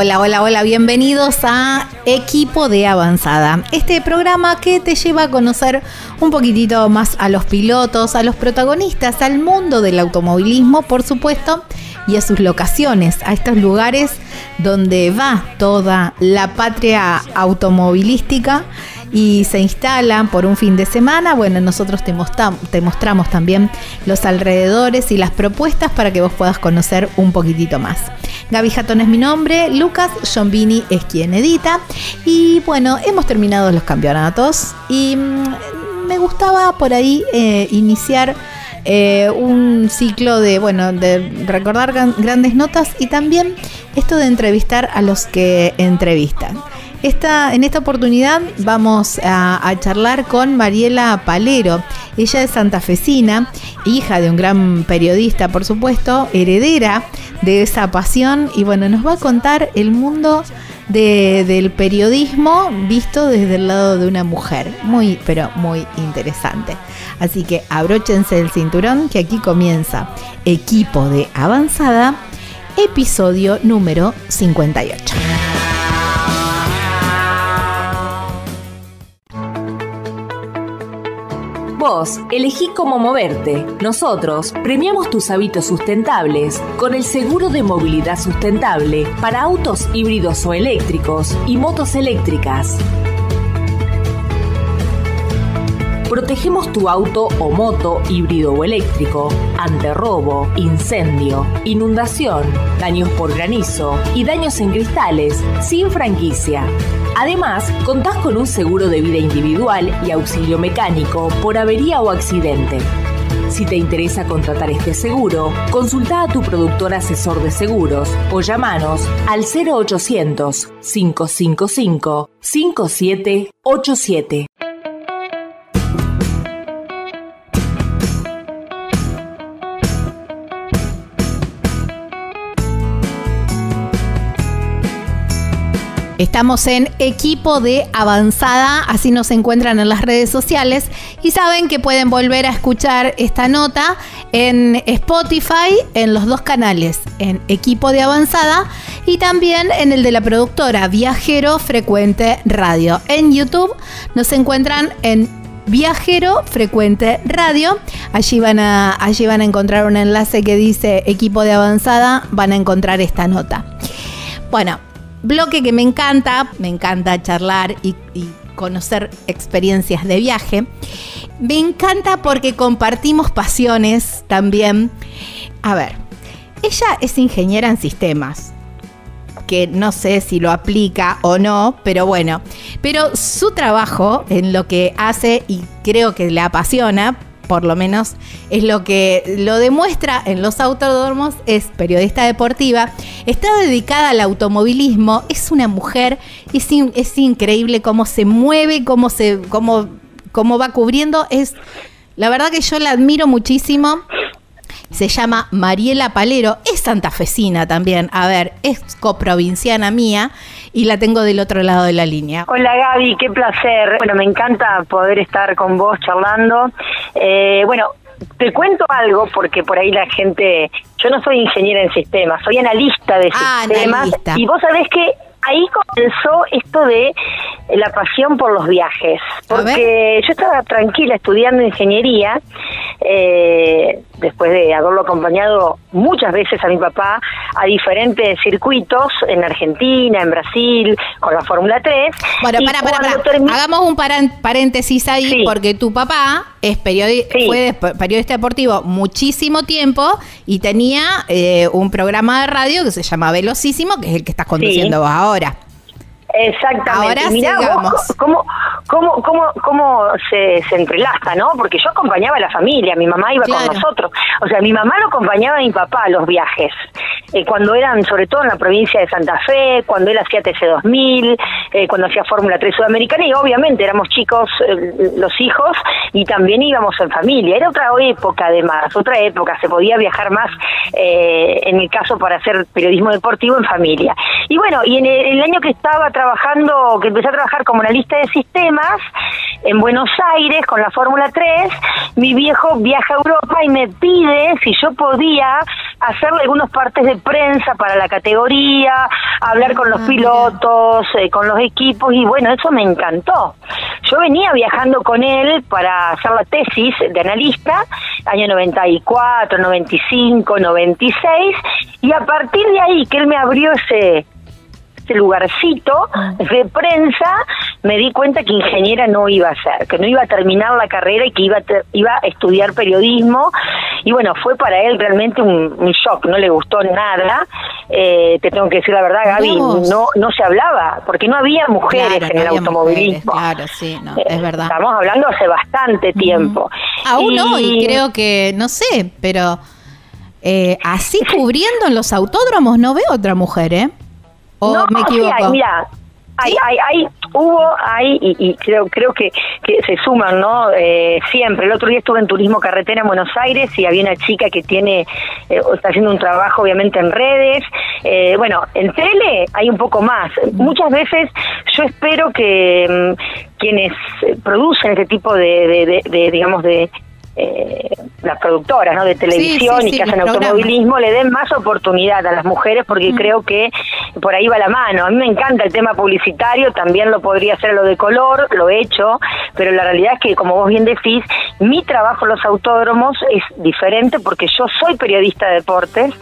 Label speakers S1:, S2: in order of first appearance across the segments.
S1: Hola, hola, hola, bienvenidos a Equipo de Avanzada. Este programa que te lleva a conocer un poquitito más a los pilotos, a los protagonistas, al mundo del automovilismo, por supuesto, y a sus locaciones, a estos lugares donde va toda la patria automovilística y se instalan por un fin de semana. Bueno, nosotros te, mostramos también los alrededores y las propuestas para que vos puedas conocer un poquitito más. Gaby Jatón es mi nombre, Lucas Jombini es quien edita y bueno, hemos terminado los campeonatos y mm, me gustaba por ahí eh, iniciar eh, un ciclo de, bueno, de recordar grandes notas y también esto de entrevistar a los que entrevistan. En esta oportunidad vamos a, charlar con Mariela Palero. Ella es santafesina, hija de un gran periodista, por supuesto, heredera de esa pasión y bueno, nos va a contar el mundo del periodismo visto desde el lado de una mujer. Muy, pero muy interesante. Así que abróchense el cinturón que aquí comienza Equipo de Avanzada, episodio número 58.
S2: Vos elegí cómo moverte. Nosotros premiamos tus hábitos sustentables con el seguro de movilidad sustentable para autos híbridos o eléctricos y motos eléctricas. Protegemos tu auto o moto híbrido o eléctrico ante robo, incendio, inundación, daños por granizo y daños en cristales sin franquicia. Además, contás con un seguro de vida individual y auxilio mecánico por avería o accidente. Si te interesa contratar este seguro, consulta a tu productor asesor de seguros o llamanos al 0800 555 5787.
S1: Estamos en equipo de avanzada, así nos encuentran en las redes sociales y saben que pueden volver a escuchar esta nota en Spotify, en los dos canales, en equipo de avanzada y también en el de la productora Viajero Frecuente Radio. En YouTube nos encuentran en Viajero Frecuente Radio. Allí van, a, allí van a encontrar un enlace que dice equipo de avanzada, van a encontrar esta nota. Bueno, bloque que me encanta, me encanta charlar y, conocer experiencias de viaje. Me encanta porque compartimos pasiones también. A ver, ella es ingeniera en sistemas que no sé si lo aplica o no, pero bueno, pero su trabajo en lo que hace y creo que le apasiona, por lo menos es lo que lo demuestra en los autódromos, es periodista deportiva, está dedicada al automovilismo, es una mujer, es, es increíble cómo se mueve, cómo, se, cómo, cómo va cubriendo, es... La verdad que yo la admiro muchísimo se llama Mariela Palero, es santafesina también, a ver, es coprovinciana mía y la tengo del otro lado de la línea.
S3: Hola Gaby, qué placer. Bueno, me encanta poder estar con vos charlando. Eh, bueno, te cuento algo porque por ahí la gente, yo no soy ingeniera en sistemas, soy analista de ah, sistemas y vos sabés que ahí comenzó esto de la pasión por los viajes, porque yo estaba tranquila estudiando ingeniería eh, después de haberlo acompañado muchas veces a mi papá a diferentes circuitos en Argentina, en Brasil, con la Fórmula 3.
S1: Bueno, para, para, para. Hagamos un paréntesis ahí, porque tu papá es periodista, fue periodista deportivo muchísimo tiempo y tenía eh, un programa de radio que se llama Velocísimo, que es el que estás conduciendo vos ahora. Ahora.
S3: Exactamente. Ahora Mirá cómo, cómo, cómo, cómo se, se, entrelaza, ¿no? Porque yo acompañaba a la familia, mi mamá iba con nosotros. O sea, mi mamá lo acompañaba a mi papá a los viajes. Eh, cuando eran, sobre todo en la provincia de Santa Fe, cuando él hacía TC2000, eh, cuando hacía Fórmula 3 Sudamericana, y obviamente éramos chicos, eh, los hijos, y también íbamos en familia. Era otra época, además, otra época. Se podía viajar más, en el caso para hacer periodismo deportivo, en familia. Y bueno, y en el, el año que estaba trabajando, que empecé a trabajar como analista de sistemas, en Buenos Aires con la Fórmula 3, mi viejo viaja a Europa y me pide si yo podía hacerle algunos partes de prensa para la categoría, hablar con los ah, pilotos, eh, con los equipos y bueno, eso me encantó. Yo venía viajando con él para hacer la tesis de analista, año 94, 95, 96, y a partir de ahí que él me abrió ese este lugarcito ah. de prensa, me di cuenta que ingeniera no iba a ser, que no iba a terminar la carrera y que iba a, iba a estudiar periodismo. Y bueno, fue para él realmente un, shock, no le gustó nada. Eh, te tengo que decir la verdad, Gaby, no no se hablaba, porque no había mujeres en el automovilismo.
S1: claro, sí, no, es verdad.
S3: Estamos hablando hace bastante tiempo.
S1: Aún y... hoy creo que, no sé, pero... Eh, así cubriendo en los autódromos no veo otra mujer, ¿eh? No, me equivoco?
S3: mira, hay, hay, hay, hubo, hay, y, creo, creo que, que se suman, ¿no? Eh, siempre. El otro día estuve en Turismo Carretera en Buenos Aires y había una chica que tiene, eh, está haciendo un trabajo obviamente en redes. Eh, bueno, en tele hay un poco más. Muchas veces yo espero que mm, quienes producen este tipo de, de digamos, de, eh, las productoras ¿no? de televisión y que hacen automovilismo le den más oportunidad a las mujeres porque creo que por ahí va la mano. A mí me encanta el tema publicitario, también lo podría hacer lo de color, lo he hecho, pero la realidad es que, como vos bien decís, mi trabajo en los autódromos es diferente porque yo soy periodista de deportes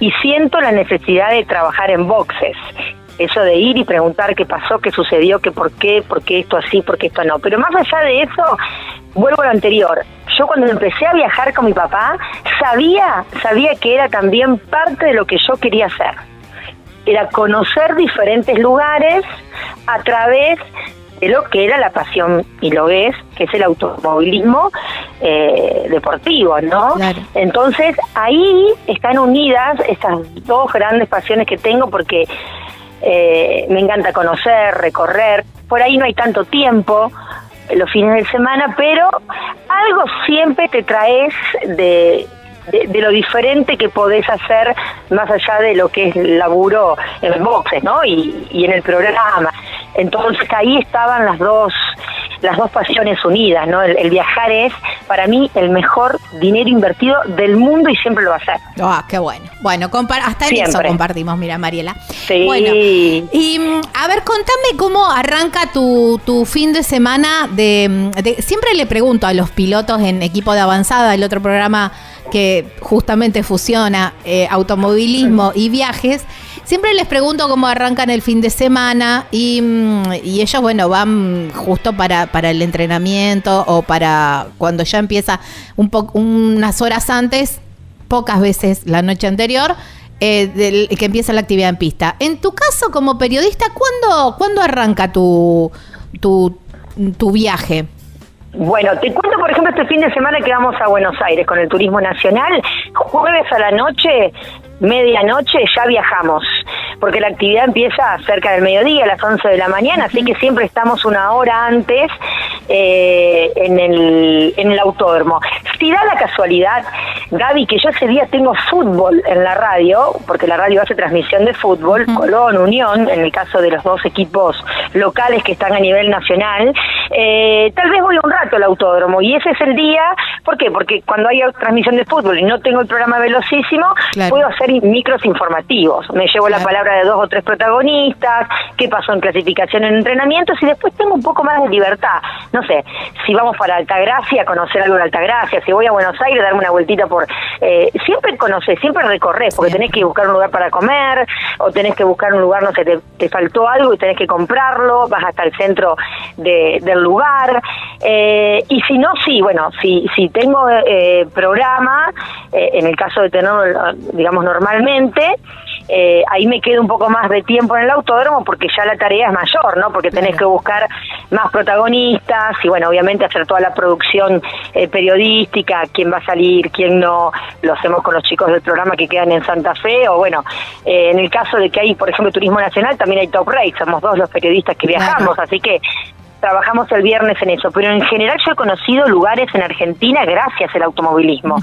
S3: y siento la necesidad de trabajar en boxes eso de ir y preguntar qué pasó, qué sucedió, qué por qué, por qué esto así, por qué esto no. Pero más allá de eso, vuelvo a lo anterior. Yo cuando empecé a viajar con mi papá, sabía, sabía que era también parte de lo que yo quería hacer. Era conocer diferentes lugares a través de lo que era la pasión, y lo es, que es el automovilismo eh, deportivo, ¿no? Entonces ahí están unidas estas dos grandes pasiones que tengo porque eh, me encanta conocer, recorrer, por ahí no hay tanto tiempo los fines de semana, pero algo siempre te traes de, de, lo diferente que podés hacer más allá de lo que es el laburo en boxes, ¿no? Y, y en el programa. Entonces ahí estaban las dos las dos pasiones unidas, ¿no? El, viajar es para mí el mejor dinero invertido del mundo y siempre lo va a ser.
S1: Ah, qué bueno. Bueno, hasta en eso compartimos, mira, Mariela.
S3: Sí.
S1: Bueno, y mm, a ver, contame cómo arranca tu, tu fin de semana de, Siempre le pregunto a los pilotos en equipo de avanzada, el otro programa que justamente fusiona eh, automovilismo y viajes, Siempre les pregunto cómo arrancan el fin de semana y, mm, ellos, bueno, van justo para, para el entrenamiento o para cuando ya empieza un unas horas antes, pocas veces la noche anterior, eh, que empieza la actividad en pista. En tu caso, como periodista, ¿cuándo, ¿cuándo arranca tu, tu, tu viaje?
S3: Bueno, te cuento, por ejemplo, este fin de semana que vamos a Buenos Aires con el Turismo Nacional. Jueves a la noche medianoche ya viajamos, porque la actividad empieza cerca del mediodía, a las 11 de la mañana, así que siempre estamos una hora antes eh, en, el, en el autódromo. Si da la casualidad, Gaby, que yo ese día tengo fútbol en la radio, porque la radio hace transmisión de fútbol, Colón, Unión, en el caso de los dos equipos locales que están a nivel nacional, eh, tal vez voy un rato al autódromo y ese es el día, ¿por qué? Porque cuando hay transmisión de fútbol y no tengo el programa velocísimo, puedo hacer micros informativos. Me llevo la palabra de dos o tres protagonistas, qué pasó en clasificación en entrenamientos y después tengo un poco más de libertad. No sé, si vamos para Altagracia, conocer algo de Altagracia, si voy a Buenos Aires, darme una vueltita por... Eh, siempre conoces, siempre recorres, porque tenés que buscar un lugar para comer o tenés que buscar un lugar, no sé, te, faltó algo y tenés que comprarlo, vas hasta el centro del lugar. Eh, y si no, sí, bueno, si, si tengo eh, programa, en el caso de tener, digamos, normalmente, ahí me un poco más de tiempo en el autódromo porque ya la tarea es mayor, ¿no? Porque tenés que buscar más protagonistas y, bueno, obviamente hacer toda la producción eh, periodística, quién va a salir, quién no, lo hacemos con los chicos del programa que quedan en Santa Fe, o bueno, eh, en el caso de que hay, por ejemplo, Turismo Nacional, también hay Top Race, somos dos los periodistas que viajamos, así que trabajamos el viernes en eso, pero en general yo he conocido lugares en Argentina gracias al automovilismo.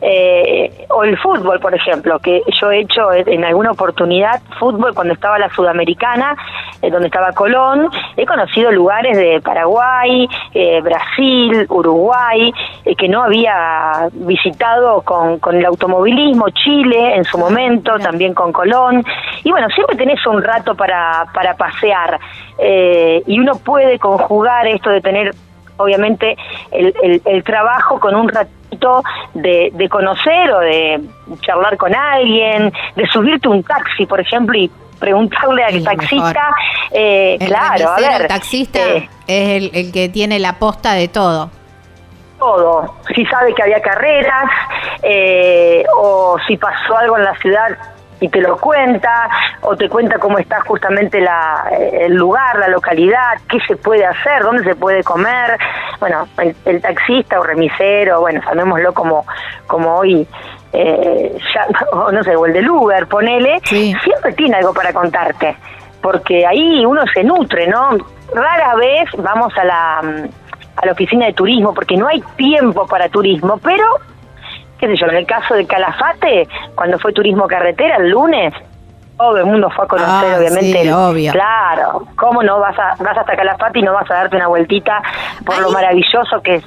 S3: Eh, o el fútbol, por ejemplo, que yo he hecho en alguna oportunidad fútbol cuando estaba la Sudamericana, eh, donde estaba Colón, he conocido lugares de Paraguay, eh, Brasil, Uruguay, que no había visitado con, con el automovilismo, Chile en su momento, también con Colón, y bueno, siempre tenés un rato para, para pasear, y uno puede con jugar esto de tener obviamente el, el, trabajo con un ratito de, de, conocer o de charlar con alguien, de subirte un taxi, por ejemplo, y preguntarle al taxista, eh, claro, a ver.
S1: El taxista eh, es el, el que tiene la posta de todo
S3: todo. Si sabe que había carreras eh, o si pasó algo en la ciudad y te lo cuenta, o te cuenta cómo está justamente la, el lugar, la localidad, qué se puede hacer, dónde se puede comer. Bueno, el, taxista o remisero, bueno, llamémoslo como, como hoy, eh, ya, no sé, o el del Uber, ponele, siempre tiene algo para contarte, porque ahí uno se nutre, ¿no? Rara vez vamos a la, a la oficina de turismo, porque no hay tiempo para turismo, pero qué sé yo, en el caso de Calafate, cuando fue turismo carretera el lunes, todo el mundo fue a conocer, ah, obviamente.
S1: Sí, obvio.
S3: Claro, ¿cómo no vas a vas hasta Calafate y no vas a darte una vueltita por lo maravilloso que es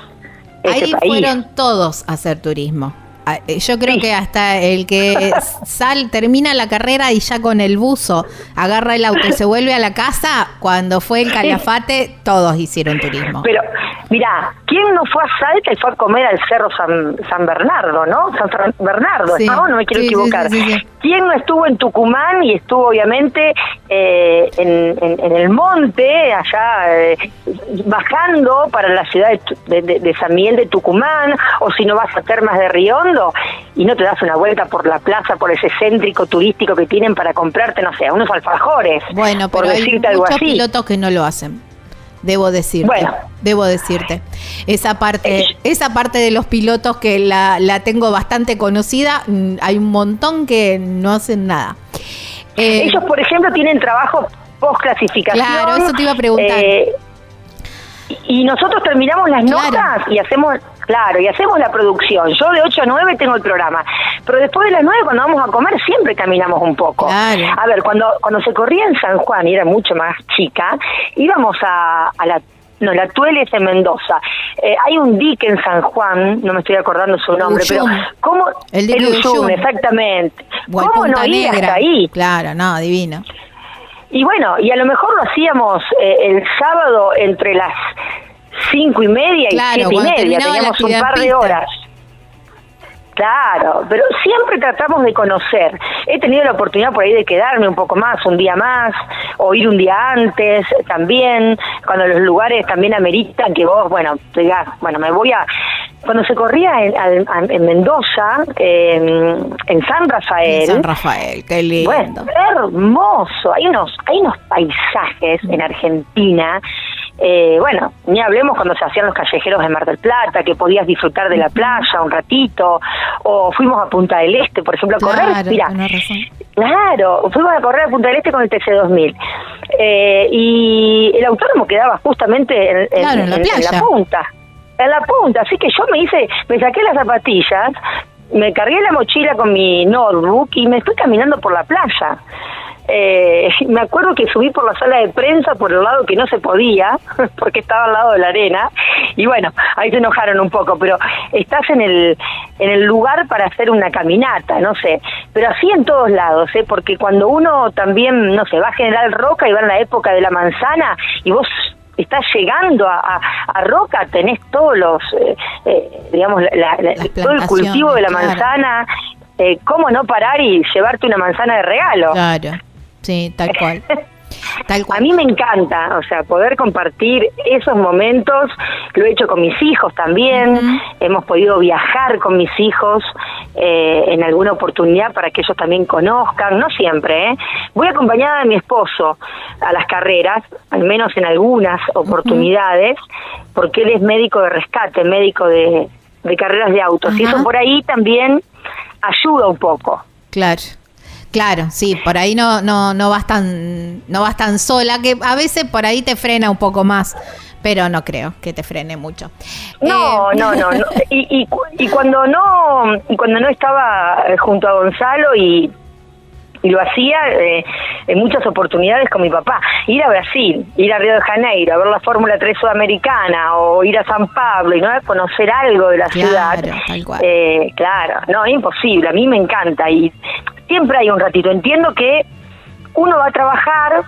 S1: este ahí fueron todos a hacer turismo. Ah, eh, yo creo que hasta el que sal termina la carrera y ya con el buzo agarra el auto y se vuelve a la casa, cuando fue el Calafate, todos hicieron turismo.
S3: Pero Mirá, ¿quién no fue a Salta y fue a comer al Cerro San, San Bernardo, no? San Bernardo, ¿no? No me quiero equivocar. ¿Quién no estuvo en Tucumán y estuvo obviamente eh, en, el monte, allá eh, bajando para la ciudad de, San Miguel de Tucumán, o si no vas a Termas de Y no te das una vuelta por la plaza, por ese céntrico turístico que tienen para comprarte, no sé, unos alfajores,
S1: bueno, por decirte hay algo así. pilotos que no lo hacen debo decirte. Bueno. Debo decirte. Esa parte, eh, esa parte de los pilotos que la, la, tengo bastante conocida, mm, hay un montón que no hacen nada.
S3: Eh, Ellos, por ejemplo, tienen trabajo post clasificación.
S1: Claro, eso te iba a preguntar. Eh,
S3: y nosotros terminamos las notas y hacemos Claro, y hacemos la producción. Yo de 8 a 9 tengo el programa. Pero después de las 9, cuando vamos a comer, siempre caminamos un poco. A ver, cuando, cuando se corría en San Juan, y era mucho más chica, íbamos a, a la no, la Tuele es en Mendoza. Eh, hay un dique en San Juan, no me estoy acordando su nombre, pero ¿cómo?
S1: El dique
S3: el exactamente. ¿Cómo no ir hasta ahí?
S1: Claro, no, divino.
S3: Y bueno, y a lo mejor lo hacíamos eh, el sábado entre las cinco y media y siete y media, teníamos un par de horas. Claro, pero siempre tratamos de conocer. He tenido la oportunidad por ahí de quedarme un poco más, un día más, o ir un día antes también, cuando los lugares también ameritan que vos, bueno, digas, bueno, me voy a... Cuando se corría en, Mendoza, en San Rafael...
S1: San Rafael, qué lindo.
S3: Bueno, hermoso. Hay unos, hay unos paisajes en Argentina eh, bueno, ni hablemos cuando se hacían los callejeros de Mar del Plata, que podías disfrutar de la playa un ratito, o fuimos a Punta del Este, por ejemplo, a correr. Mira, claro, fuimos a correr a Punta del Este con el TC2000. Eh, y el autónomo quedaba justamente en, en, la punta. En la punta, así que yo me hice, me saqué las zapatillas, me cargué la mochila con mi notebook y me fui caminando por la playa. Eh, me acuerdo que subí por la sala de prensa por el lado que no se podía, porque estaba al lado de la arena, y bueno, ahí se enojaron un poco, pero estás en el, en el lugar para hacer una caminata, no sé, pero así en todos lados, ¿eh? porque cuando uno también, no sé, va a General Roca y va en la época de la manzana y vos estás llegando a, a, Roca, tenés todos los, eh, eh digamos, todo el cultivo de la manzana, eh, ¿cómo no parar y llevarte una manzana de regalo?
S1: Claro. Sí, tal cual.
S3: Tal cual. A mí me encanta, o sea, poder compartir esos momentos, lo he hecho con mis hijos también, hemos podido viajar con mis hijos eh, en alguna oportunidad para que ellos también conozcan, no siempre, ¿eh? voy acompañada de mi esposo a las carreras, al menos en algunas oportunidades, porque él es médico de rescate, médico de, carreras de autos, y eso por ahí también ayuda un poco.
S1: Claro. Claro, sí, por ahí no, no, no vas tan, no vas tan sola, que a veces por ahí te frena un poco más. pero no creo que te frene mucho.
S3: No,
S1: Eh,
S3: no, no, no. Y, y, y cuando no y cuando no estaba eh, junto a Gonzalo y, y lo hacía eh, en muchas oportunidades con mi papá, ir a Brasil, ir a Río de Janeiro, a ver la Fórmula 3 sudamericana o ir a San Pablo y no conocer algo de la
S1: Claro,
S3: ciudad.
S1: tal cual.
S3: Eh, claro, no, es imposible, a mí me encanta y siempre hay un ratito. Entiendo que uno va a trabajar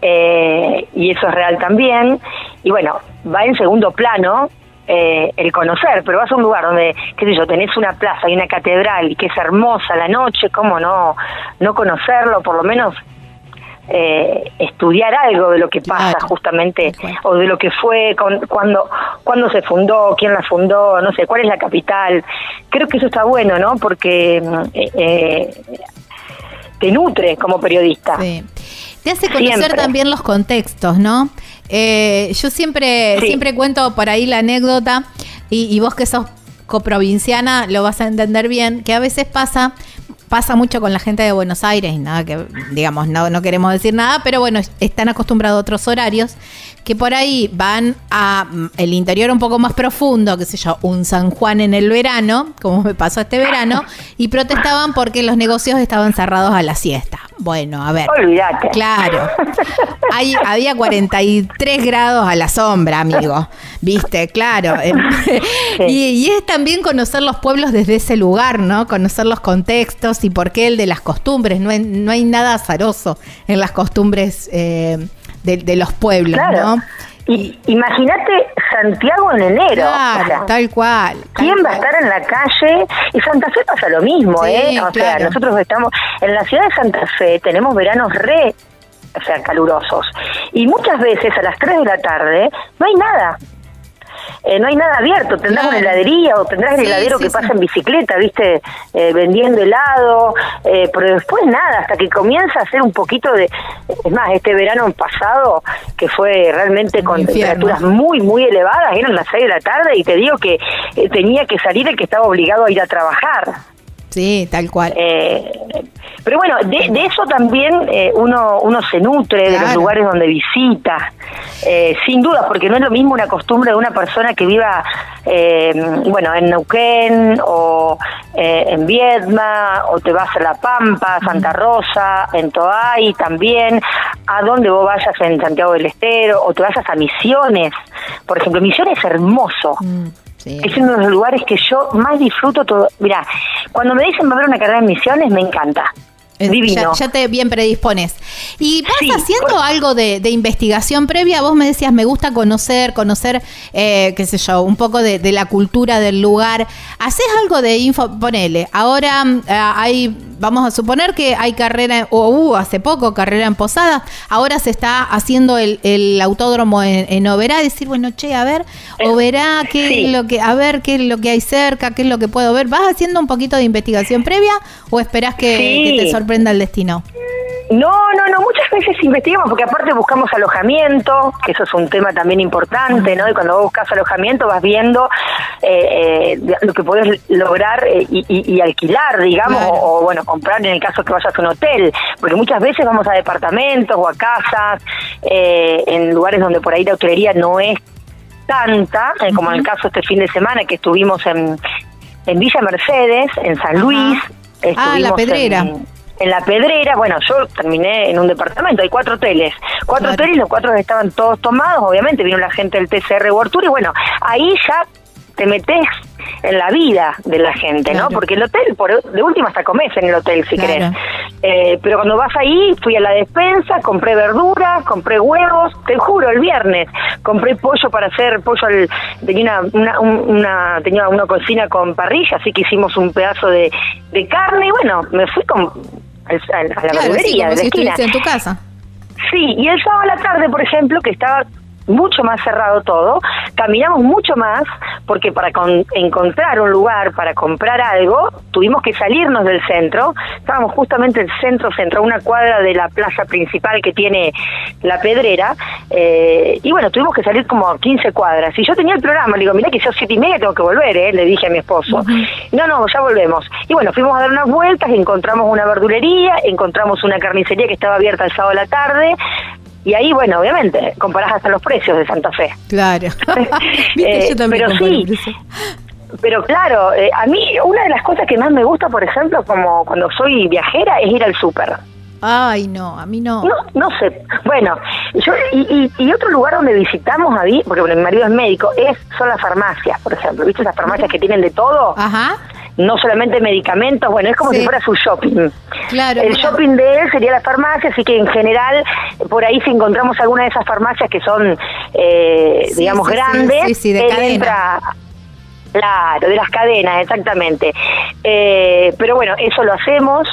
S3: eh, y eso es real también, y bueno, va en segundo plano eh, el conocer, pero vas a un lugar donde, qué sé yo, tenés una plaza y una catedral y que es hermosa la noche, ¿cómo no, no conocerlo? Por lo menos eh, estudiar algo de lo que pasa
S1: Claro,
S3: justamente o de lo que fue con, cuando cuando se fundó quién la fundó no sé cuál es la capital creo que eso está bueno no porque mm, eh, eh, te nutre como periodista
S1: Sí. Te hace conocer
S3: Siempre.
S1: también los contextos, ¿no? Eh, yo siempre,
S3: Sí.
S1: siempre cuento por ahí la anécdota, y, y vos que sos coprovinciana lo vas a entender bien, que a veces pasa, pasa mucho con la gente de Buenos Aires, y nada que, digamos, no, no queremos decir nada, pero bueno, están acostumbrados a otros horarios, que por ahí van a mm, el interior un poco más profundo, qué sé yo, un San Juan en el verano, como me pasó este verano, y protestaban porque los negocios estaban cerrados a la siesta. Bueno, a ver.
S3: olvídate
S1: Claro. Hay, había 43 grados a la sombra, amigo. ¿Viste? Claro. Y, y es también conocer los pueblos desde ese lugar, ¿no? Conocer los contextos y por qué el de las costumbres. No hay, no hay nada azaroso en las costumbres eh, de, de los pueblos,
S3: claro
S1: ¿no?
S3: y imagínate Santiago en enero
S1: Claro,
S3: o sea,
S1: tal cual. tal
S3: ¿Quién va a estar en la calle? Y Santa Fe pasa lo mismo,
S1: Sí,
S3: ¿eh? O sea, nosotros estamos en la ciudad de Santa Fe, tenemos veranos re, o sea, calurosos. Y muchas veces a las 3 de la tarde no hay nada. Eh, no hay nada abierto, tendrás
S1: Claro.
S3: una heladería o tendrás el
S1: Sí,
S3: heladero
S1: sí,
S3: que
S1: sí.
S3: pasa en bicicleta, ¿viste? Eh, vendiendo helado, eh, pero después nada, hasta que comienza a hacer un poquito de... Es más, este verano pasado, que fue realmente con
S1: infierno.
S3: temperaturas muy, muy elevadas, eran las 6 de la tarde y te digo que eh, tenía que salir el que estaba obligado a ir a trabajar.
S1: Sí, tal cual.
S3: Eh, pero bueno, de, de eso también eh, uno, uno se nutre de los lugares donde visita, eh, sin duda, porque no es lo mismo una costumbre de una persona que viva, eh, bueno, en Neuquén o eh, en Viedma, o te vas a La Pampa, Santa Rosa, en Toay también, a donde vos vayas en Santiago del Estero, o te vayas a Misiones. Por ejemplo, Misiones es hermoso.
S1: Mm,
S3: Es uno de los lugares que yo más disfruto todo. Mira, cuando me dicen va a haber una carrera en misiones, me encanta. Divino.
S1: Ya, ya te bien predispones. ¿Y vas
S3: Sí,
S1: haciendo
S3: por-
S1: algo de, de investigación previa? Vos me decías, me gusta conocer, conocer, eh, qué sé yo, un poco de, de la cultura del lugar. ¿Haces algo de info? Ponele, ahora eh, hay, vamos a suponer que hay carrera, o hubo hace poco carrera en Posada, ahora se está haciendo el, el autódromo en, en Oberá, decir, bueno, che, a ver,
S3: Eh,
S1: Oberá, qué
S3: sí.
S1: es lo que, a ver qué es lo que hay cerca, qué es lo que puedo ver. ¿Vas haciendo un poquito de investigación previa o esperás que,
S3: Sí.
S1: que te sorprenda el destino?
S3: No, no, no, muchas veces investigamos porque aparte buscamos alojamiento, que eso es un tema también importante, ¿no? Y cuando vos buscas alojamiento vas viendo eh, eh, lo que podés lograr eh, y, y- y alquilar, digamos,
S1: Claro.
S3: o, o, bueno, comprar en el caso que vayas a un hotel, porque muchas veces vamos a departamentos o a casas, eh, en lugares donde por ahí la hotelería no es tanta, como en el caso este fin de semana que estuvimos en, en Villa Mercedes, en San. Luis.
S1: Ah, La Pedrera.
S3: En, en La Pedrera, bueno, yo terminé en un departamento, hay cuatro hoteles. Cuatro
S1: Claro.
S3: hoteles, los cuatro estaban todos tomados, obviamente vino la gente del TCR World Tour y bueno, ahí ya te metes en la vida de la gente,
S1: Claro.
S3: ¿no? Porque el hotel, por, de última hasta comes en el hotel si
S1: Claro.
S3: querés. Eh, pero cuando vas ahí, fui a la despensa, compré verduras, compré huevos, te juro, el viernes compré pollo para hacer pollo al, tenía una, una, un- una- tenía una cocina con parrilla, así que hicimos un pedazo de, de carne y bueno, me fui con al- a, la
S1: Claro, sí,
S3: verdulería
S1: como
S3: de la
S1: si
S3: esquina.
S1: en tu casa.
S3: Sí, y el sábado a la tarde, por ejemplo, que estaba mucho más cerrado todo, caminamos mucho más porque para con- encontrar un lugar para comprar algo tuvimos que salirnos del centro, estábamos justamente en el centro, centro, una cuadra de la plaza principal que tiene la pedrera, eh, y bueno, tuvimos que salir como 15 cuadras, y yo tenía el programa, le digo, mira que yo siete y media tengo que volver, eh, le dije a mi esposo, no, no, ya volvemos, y bueno, fuimos a dar unas vueltas, encontramos una verdulería, encontramos una carnicería que estaba abierta el sábado a la tarde, Y ahí, bueno, obviamente, comparás hasta los precios de Santa Fe.
S1: Claro.
S3: Eh, pero sí, pero claro, eh, a mí una de las cosas que más me gusta, por ejemplo, como cuando soy viajera, es ir al súper.
S1: Ay, no, a mí no.
S3: No, no sé. Bueno, yo y, y, otro lugar donde visitamos a mí, porque mi marido es médico, es son las farmacias, por ejemplo. ¿Viste esas farmacias que tienen de todo?
S1: Ajá.
S3: No solamente medicamentos, bueno, es como si fuera su shopping.
S1: Claro.
S3: El shopping de él sería la farmacia, así que en general, por ahí si encontramos alguna de esas farmacias que son, eh, digamos, grandes,
S1: de
S3: él entra Claro, de las cadenas, exactamente. Eh, pero bueno, eso lo hacemos.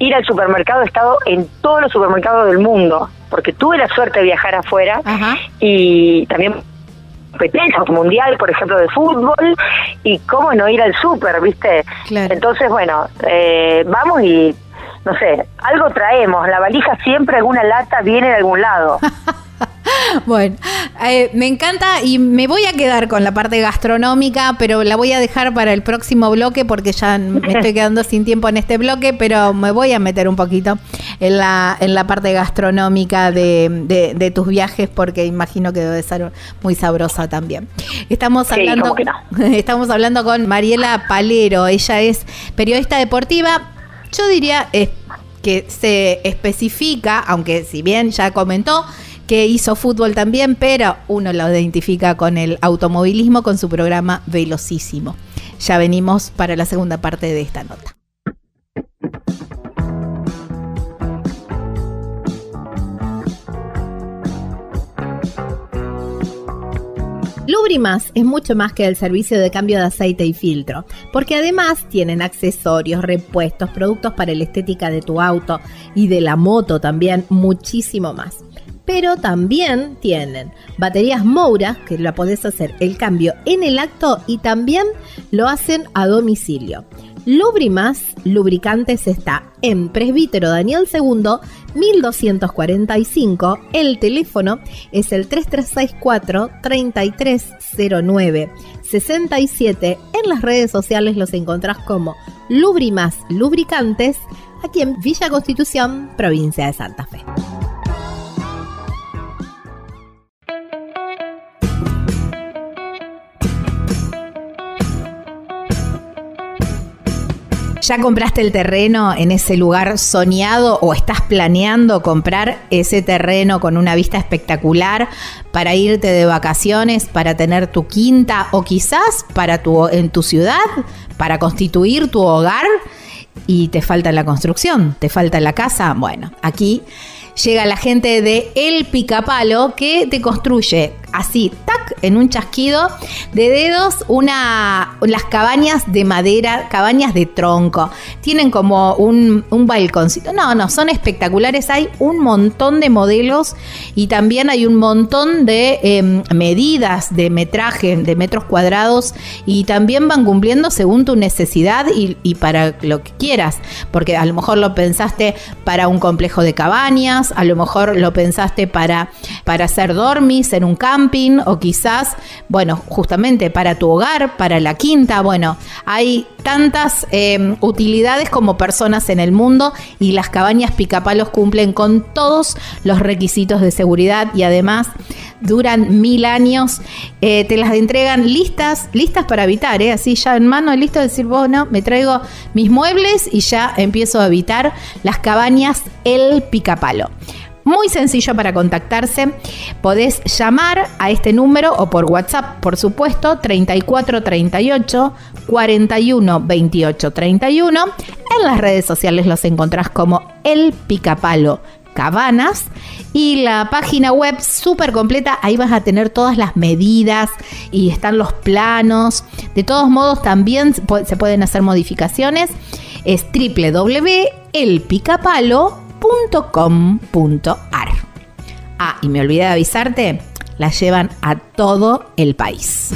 S3: Ir al supermercado, he estado en todos los supermercados del mundo, porque tuve la suerte de viajar afuera y también competencia mundial, por ejemplo, de fútbol, y cómo no ir al súper, ¿viste? Entonces, bueno, eh, vamos y, no sé, algo traemos. La valija siempre, alguna lata viene de algún lado.
S1: Bueno, eh, me encanta y me voy a quedar con la parte gastronómica, pero la voy a dejar para el próximo bloque porque ya me estoy quedando sin tiempo en este bloque, pero me voy a meter un poquito en la, en la parte gastronómica de, tus viajes porque imagino que debe ser muy sabrosa también. Estamos hablando, estamos hablando con Mariela Palero, ella es periodista deportiva. Yo diría eh, que se especifica, aunque si bien ya comentó, que hizo fútbol también, pero uno lo identifica con el automovilismo, con su programa Velocísimo. Ya venimos para la segunda parte de esta nota. Lubrimas es mucho más que el servicio de cambio de aceite y filtro, porque además tienen accesorios, repuestos, productos para la estética de tu auto y de la moto también, muchísimo más pero también tienen baterías Moura, que la podés hacer el cambio en el acto y también lo hacen a domicilio. Lubrimas Lubricantes está en Presbítero Daniel II, 1245. El teléfono es el 3364 3309 67. En las redes sociales los encontrás como Lubrimas Lubricantes, aquí en Villa Constitución, provincia de Santa Fe. ¿Ya compraste el terreno en ese lugar soñado o estás planeando comprar ese terreno con una vista espectacular para irte de vacaciones, para tener tu quinta o quizás para tu en tu ciudad, para constituir tu hogar y te falta la construcción, te falta la casa? Bueno, aquí llega la gente de El Picapalo que te construye así, tac, en un chasquido de dedos, una, las cabañas de madera, cabañas de tronco. Tienen como un, un balconcito. No, no, son espectaculares. Hay un montón de modelos y también hay un montón de em, medidas de metraje, de metros cuadrados y también van cumpliendo según tu necesidad y, para lo que quieras. Porque a lo mejor lo pensaste para un complejo de cabañas, a lo mejor lo pensaste para, para hacer dormis en un campo o quizás, bueno, justamente para tu hogar, para la quinta, bueno, hay tantas em, utilidades como personas en el mundo y las cabañas picapalos cumplen con todos los requisitos de seguridad y además duran mil años, eh, te las entregan listas, listas para habitar, ¿eh? así ya en mano, listo de decir, bueno, me traigo mis muebles y ya empiezo a habitar las cabañas El Picapalo. Muy sencillo para contactarse. Podés llamar a este número o por WhatsApp, por supuesto, 3438 41 28 31. En las redes sociales los encontrás como El Picapalo Cabanas y la página web súper completa, ahí vas a tener todas las medidas y están los planos. De todos modos también se pueden hacer modificaciones. Es www.elpicapalo.com .com.ar. Ah, y me olvidé de avisarte, la llevan a todo el país.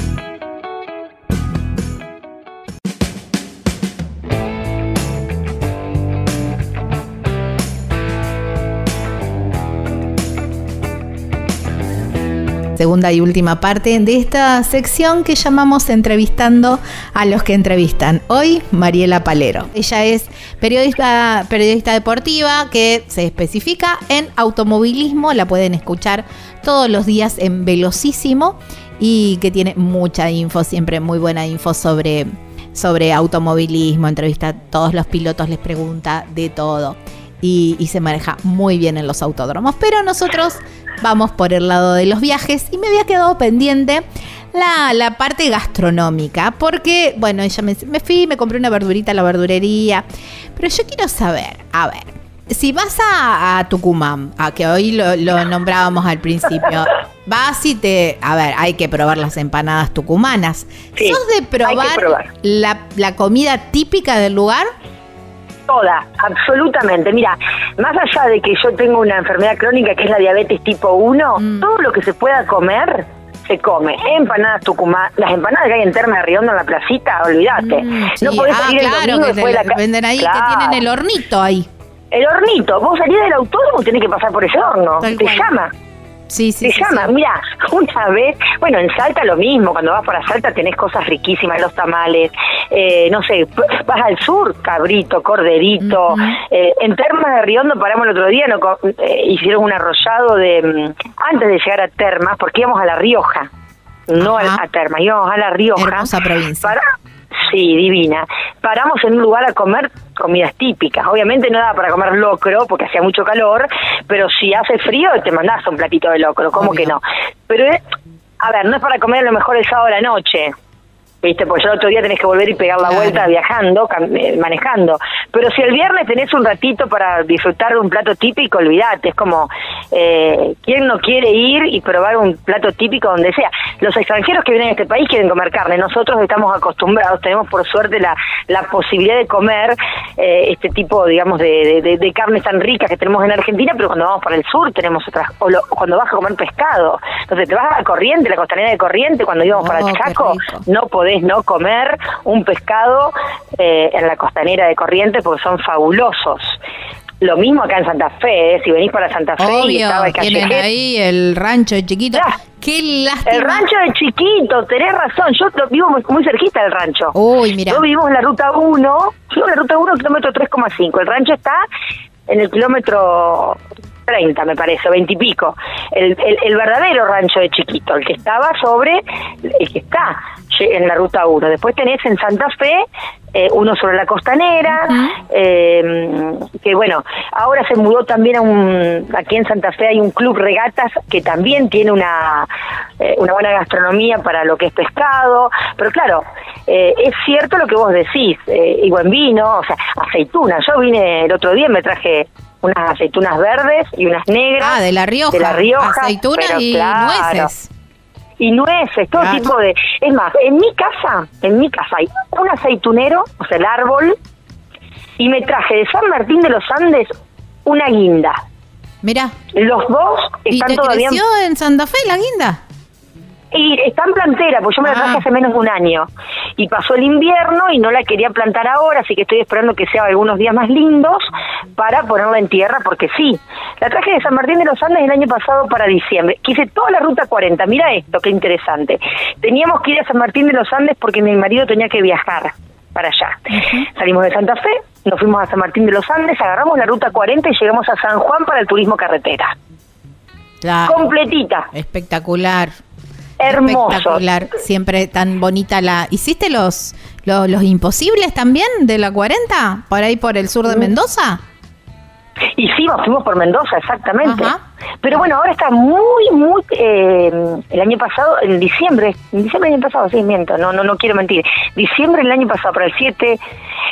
S1: Segunda y última parte de esta sección que llamamos Entrevistando a los que entrevistan. Hoy, Mariela Palero. Ella es periodista, periodista deportiva que se especifica en automovilismo. La pueden escuchar todos los días en Velocísimo y que tiene mucha info, siempre muy buena info sobre, sobre automovilismo. Entrevista a todos los pilotos, les pregunta de todo y, se maneja muy bien en los autódromos. Pero nosotros vamos por el lado de los viajes y me había quedado pendiente la, parte gastronómica, porque, bueno, ella me, me fui, me compré una verdurita a la verdurería, pero yo quiero saber, a ver, si vas a, Tucumán, a que hoy lo, nombrábamos al principio, vas y te. A ver, hay que probar las empanadas tucumanas. ¿Sos de probar, La, la, comida típica del lugar?
S3: Toda, absolutamente. Mira, más allá de que yo tengo una enfermedad crónica que es la diabetes tipo 1, mm. todo lo que se pueda comer se come. Empanadas Tucumán, las empanadas que hay en Terma de Riondo en la placita, olvídate.
S1: Mm, no podés ah, claro, que la... venden ahí, que tienen el hornito ahí.
S3: El hornito, vos salís del autódromo y tenés que pasar por ese horno. te llama.
S1: Sí, sí.
S3: Se llama, mira, una vez, bueno, en Salta lo mismo, cuando vas para Salta tenés cosas riquísimas, los tamales, eh, no sé, vas al sur, cabrito, corderito. eh, en Termas de Riondo paramos el otro día, no, eh, hicieron un arrollado de, mm, antes de llegar a Termas, porque íbamos a La Rioja, no a, a, Termas, íbamos a La Rioja.
S1: Hermosa provincia.
S3: Para, Sí, divina. Paramos en un lugar a comer comidas típicas. Obviamente no daba para comer locro porque hacía mucho calor, pero si hace frío te mandás un platito de locro, ¿cómo que no? Pero, a ver, no es para comer a lo mejor el sábado de la noche, ¿viste? Porque ya el otro día tenés que volver y pegar la vuelta viajando, eh, manejando. Pero si el viernes tenés un ratito para disfrutar de un plato típico, olvídate, es como, eh, ¿quién no quiere ir y probar un plato típico donde sea? Los extranjeros que vienen a este país quieren comer carne, nosotros estamos acostumbrados, tenemos por suerte la, la posibilidad de comer eh, este tipo, digamos, de, de, de, carnes tan ricas que tenemos en Argentina, pero cuando vamos para el sur tenemos otras, o cuando vas a comer pescado, entonces te vas a la corriente, la costanera de corriente, cuando íbamos para el oh, Chaco, no podés no comer un pescado eh, en la costanera de Corrientes porque son fabulosos. Lo mismo acá en Santa Fe, ¿eh? si venís para Santa Fe
S1: y estaba el tienen ahí el rancho de chiquito. Qué lástima.
S3: El rancho de chiquito, tenés razón. Yo vivo muy, muy, cerquita del rancho.
S1: Uy, mira.
S3: Yo vivo en la ruta 1, vivo en la ruta 1, kilómetro 3,5. El rancho está en el kilómetro 30, me parece, 20 y pico. El, el, verdadero rancho de Chiquito, el que estaba sobre, el que está en la ruta 1. Después tenés en Santa Fe eh, uno sobre la costanera, eh, que bueno, ahora se mudó también a un, aquí en Santa Fe hay un club regatas que también tiene una, eh, una buena gastronomía para lo que es pescado, pero claro, es cierto lo que vos decís, y buen vino, o sea, aceitunas. Yo vine el otro día, me traje unas aceitunas verdes y unas negras.
S1: Ah, de La Rioja.
S3: De La Rioja.
S1: Aceitunas y nueces.
S3: Y nueces, todo tipo de... Es más, en mi casa, en mi casa hay un aceitunero, o sea, el árbol, y me traje de San Martín de los Andes una guinda.
S1: Mira.
S3: Los dos están
S1: ¿Y te
S3: todavía...
S1: creció en Santa Fe la guinda?
S3: Y está en plantera, pues yo me la traje ah. hace menos de un año. Y pasó el invierno y no la quería plantar ahora, así que estoy esperando que sea algunos días más lindos para ponerla en tierra, porque sí. La traje de San Martín de los Andes el año pasado para diciembre. Quise toda la ruta 40. Mira esto, qué interesante. Teníamos que ir a San Martín de los Andes porque mi marido tenía que viajar para allá. Salimos de Santa Fe, nos fuimos a San Martín de los Andes, agarramos la ruta 40 y llegamos a San Juan para el turismo carretera. Completita.
S1: Espectacular.
S3: Hermoso.
S1: Espectacular, siempre tan bonita la... ¿Hiciste los, los, imposibles también de la 40? ¿Por ahí por el sur de mm. Mendoza?
S3: Hicimos, fuimos por Mendoza, exactamente. Pero bueno, ahora está muy, muy... Eh, el año pasado, en diciembre, en diciembre del año pasado, sí, miento, no, no, no quiero mentir. Diciembre del año pasado, para el 7,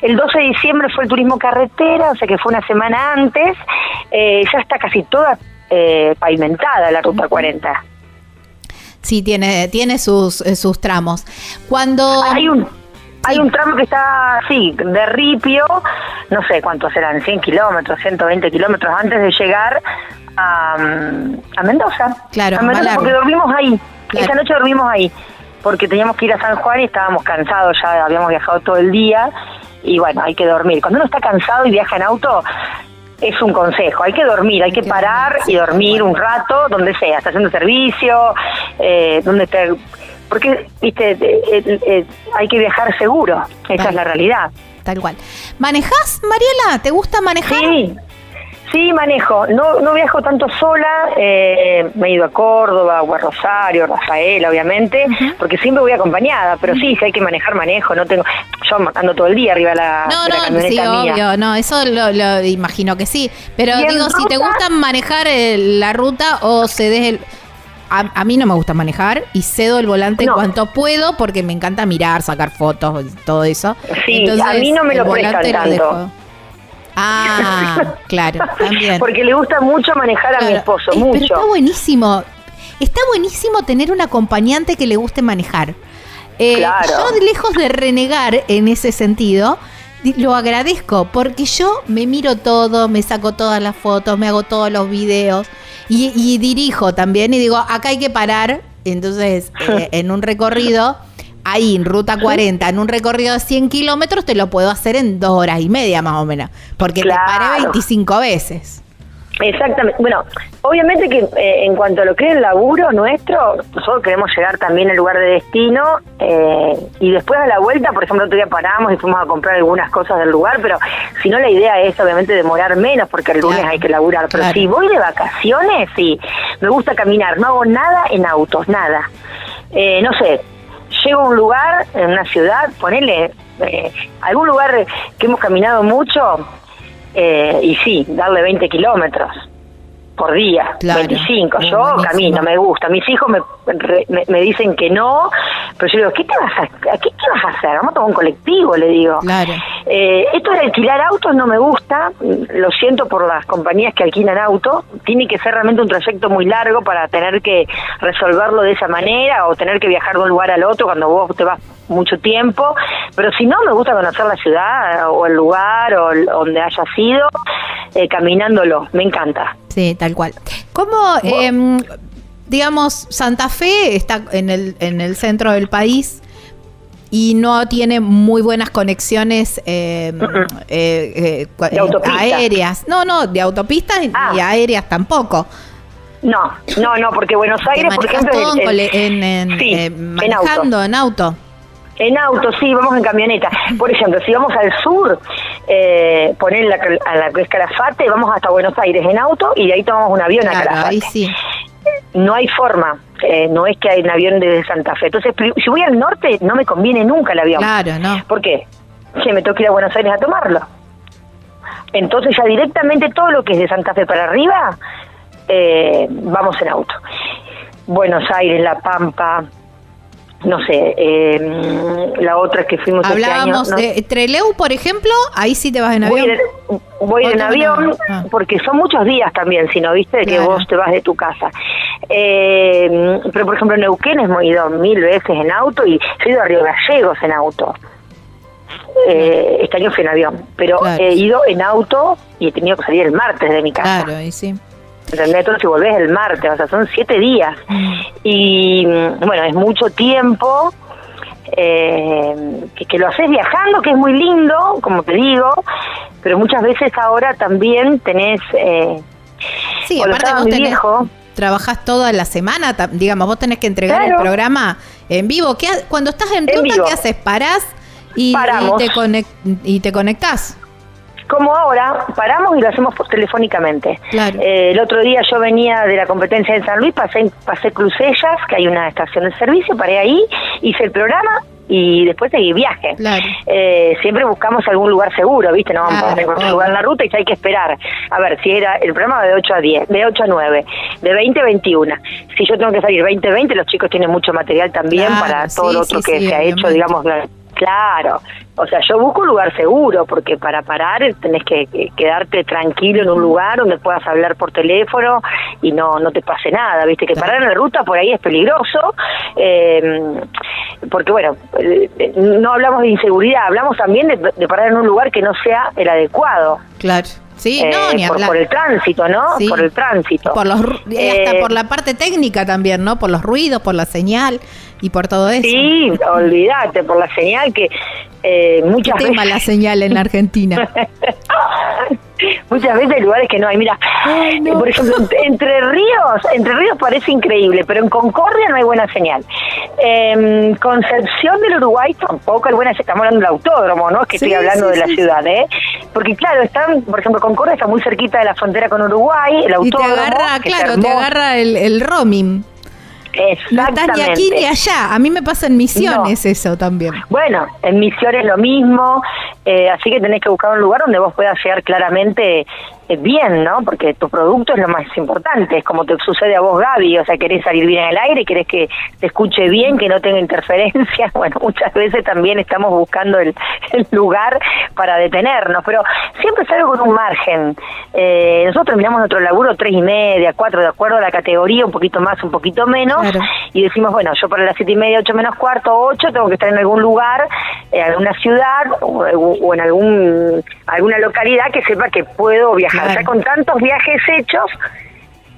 S3: el 12 de diciembre fue el turismo carretera, o sea que fue una semana antes. Eh, ya está casi toda eh, pavimentada la Ruta 40.
S1: Sí, tiene, tiene sus, eh, sus tramos. Cuando...
S3: Hay un, hay un tramo que está, sí, de Ripio, no sé cuántos serán, 100 kilómetros, 120 kilómetros antes de llegar a, mm, a Mendoza.
S1: Claro,
S3: a Mendoza porque dormimos ahí. Esa noche dormimos ahí, porque teníamos que ir a San Juan y estábamos cansados, ya habíamos viajado todo el día y bueno, hay que dormir. Cuando uno está cansado y viaja en auto, es un consejo. Hay que dormir, hay que parar y dormir un rato, donde sea, estación de servicio, eh, donde esté. Porque, viste, eh, eh, hay que viajar seguro. Esa es la realidad.
S1: Tal cual. ¿Manejas, Mariela? ¿Te gusta manejar?
S3: Sí. Sí, manejo. No, no viajo tanto sola. Eh, me he ido a Córdoba o a Rosario, Rafael, obviamente, porque siempre voy acompañada. Pero sí, si hay que manejar, manejo. No tengo. Yo ando todo el día arriba de la,
S1: no,
S3: de la
S1: no,
S3: camioneta
S1: sí,
S3: mía.
S1: obvio, no, eso lo, lo imagino que sí. Pero
S3: ¿Y en
S1: digo, si te gusta manejar eh, la ruta o cedes el... A, a mí no me gusta manejar y cedo el volante
S3: No.
S1: cuanto puedo porque me encanta mirar, sacar fotos todo eso.
S3: Sí, a mí no me
S1: el
S3: lo prestan tanto.
S1: dejo. Ah, claro, también.
S3: Porque le gusta mucho manejar a mi esposo,
S1: Eh, Pero
S3: mucho.
S1: está buenísimo. Está buenísimo tener un acompañante que le guste manejar. Eh,
S3: Claro.
S1: Yo, lejos de renegar en ese sentido, lo agradezco porque yo me miro todo, me saco todas las fotos, me hago todos los videos y, y dirijo también y digo, acá hay que parar. Entonces, eh, en un recorrido, ahí en ruta 40, en un recorrido de 100 kilómetros, te lo puedo hacer en dos horas y media más o menos, porque te paré 25 veces.
S3: Exactamente. Bueno, obviamente que eh, en cuanto a lo que es el laburo nuestro, nosotros queremos llegar también al lugar de destino eh, y después a la vuelta, por ejemplo, otro día paramos y fuimos a comprar algunas cosas del lugar, pero si no la idea es obviamente demorar menos porque el lunes
S1: Claro,
S3: hay que laburar. Pero
S1: claro.
S3: si voy de vacaciones, sí, me gusta caminar, no hago nada en autos, nada. Eh, no sé, llego a un lugar, en una ciudad, ponele eh, algún lugar que hemos caminado mucho, eh, y sí, darle 20 kilómetros por día,
S1: Claro,
S3: 25.
S1: muy
S3: Yo
S1: buenísimo.
S3: camino, me gusta. Mis hijos me, re- me, me dicen que no, pero yo digo, ¿qué te vas a, a qué, qué vas a hacer? Vamos a tomar un colectivo, le digo.
S1: Claro.
S3: Eh, esto de alquilar autos no me gusta, lo siento por las compañías que alquilan autos, tiene que ser realmente un trayecto muy largo para tener que resolverlo de esa manera o tener que viajar de un lugar al otro cuando vos te vas mucho tiempo, pero si no me gusta conocer la ciudad o el lugar o el- donde haya sido, eh, caminándolo, me encanta.
S1: Sí, tal cual. ¿Cómo, em, digamos, Santa Fe está en el, en el centro del país y no tiene muy buenas conexiones em, eh, eh, aéreas? No, no, de autopistas
S3: Ah.
S1: y aéreas tampoco.
S3: No, no, no, porque Buenos Aires, por ejemplo,
S1: en, en- en,
S3: sí,
S1: eh,
S3: en
S1: manejando en auto.
S3: En auto, sí, vamos en camioneta. Por ejemplo, si vamos al sur, eh, poner la, a la que es Calafate, vamos hasta Buenos Aires en auto y de ahí tomamos un avión a
S1: Claro,
S3: Calafate.
S1: ahí sí.
S3: No hay forma, eh, no es que hay un avión desde Santa Fe. Entonces, si voy al norte, no me conviene nunca el avión.
S1: Claro, no.
S3: ¿Por qué? Que me toca ir a Buenos Aires a tomarlo. Entonces ya directamente todo lo que es de Santa Fe para arriba, eh, vamos en auto. Buenos Aires, La Pampa, no sé, eh, la otra que fuimos este año.
S1: Hablábamos
S3: no-
S1: de Treleu, por ejemplo, ahí sí te vas en
S3: Voy,
S1: avión.
S3: voy en avión.
S1: Ah.
S3: porque son muchos días también, si no viste, que
S1: Claro.
S3: vos te vas de tu casa. Eh, pero por ejemplo, en Neuquén hemos ido mil veces en auto y yo he ido a Río Gallegos en auto. Eh, este año fui en avión, pero
S1: Claro.
S3: he ido en auto y he tenido que salir el martes de mi casa.
S1: Claro, ahí sí.
S3: ¿Entendés? Entonces si volvés el martes, o sea, son siete días. Y mm, bueno, es mucho tiempo eh, que, que lo haces viajando, que es muy lindo, como te digo, pero muchas veces ahora también tenés... Eh,
S1: Sí, aparte vos tenés,
S3: viejo,
S1: trabajás toda la semana, digamos, vos tenés que entregar el programa en vivo. ¿Qué cuando estás en
S3: En
S1: ruta,
S3: vivo.
S1: ¿qué haces? ¿Parás y, y te, conec- y te conectás?
S3: Como ahora, paramos y lo hacemos telefónicamente.
S1: Claro.
S3: Eh, el otro día yo venía de la competencia en San Luis, pasé, pasé Crucellas, que hay una estación de servicio, paré ahí, hice el programa y después seguí viaje.
S1: Claro.
S3: Eh, siempre buscamos algún lugar seguro, ¿viste? No vamos
S1: Claro,
S3: a encontrar
S1: obvio.
S3: lugar en la ruta y hay que esperar. A ver, si era el programa de 8 a 10, de 8 a 9, de 20 a 21. Si yo tengo que salir 20 a 20, los chicos tienen mucho material también para
S1: sí,
S3: todo lo otro
S1: sí,
S3: que
S1: sí,
S3: se ha hecho, digamos, Claro, o sea, yo busco un lugar seguro, porque para parar tenés que, que quedarte tranquilo en un lugar donde puedas hablar por teléfono y no no te pase nada, viste que parar en la ruta por ahí es peligroso, eh, porque bueno, eh, no hablamos de inseguridad, hablamos también de parar en un lugar que no sea el adecuado,
S1: Claro. Sí,
S3: eh,
S1: no, ni
S3: por,
S1: hablar.
S3: por el tránsito, ¿no?
S1: Sí.
S3: Por el tránsito.
S1: Por los, hasta
S3: Eh,
S1: por la parte técnica también, ¿no? Por los ruidos, por la señal y por todo eso.
S3: Sí, olvídate, por la señal que eh, muchas
S1: Tema
S3: veces...
S1: la señal en la Argentina.
S3: Muchas veces hay lugares que no hay. Mira, por ejemplo, Entre Ríos, Entre Ríos parece increíble, pero en Concordia no hay buena señal. En Concepción del Uruguay tampoco hay buena señal. Estamos hablando del autódromo, ¿no? Es que estoy hablando de la ciudad, ¿eh? Porque claro, están, por ejemplo, Concordia está muy cerquita de la frontera con Uruguay, el autódromo.
S1: Y te agarra, claro, te agarra el, el roaming. No estás ni aquí ni allá. A mí me pasa en Misiones eso también.
S3: Bueno, en Misiones lo mismo. Eh, así que tenés que buscar un lugar donde vos puedas llegar claramente bien, ¿no? Porque tu producto es lo más importante, es como te sucede a vos, Gaby, o sea, querés salir bien al aire, querés que te escuche bien, que no tenga interferencias, bueno, muchas veces también estamos buscando el, lugar para detenernos, pero siempre salgo con un margen. Eh, nosotros miramos nuestro laburo tres y media, cuatro, de acuerdo a la categoría, un poquito más, un poquito menos, y decimos, bueno, yo para las siete y media, ocho menos cuarto, ocho, tengo que estar en algún lugar, en alguna ciudad o, o en algún alguna localidad que sepa que puedo viajar ya con tantos viajes hechos,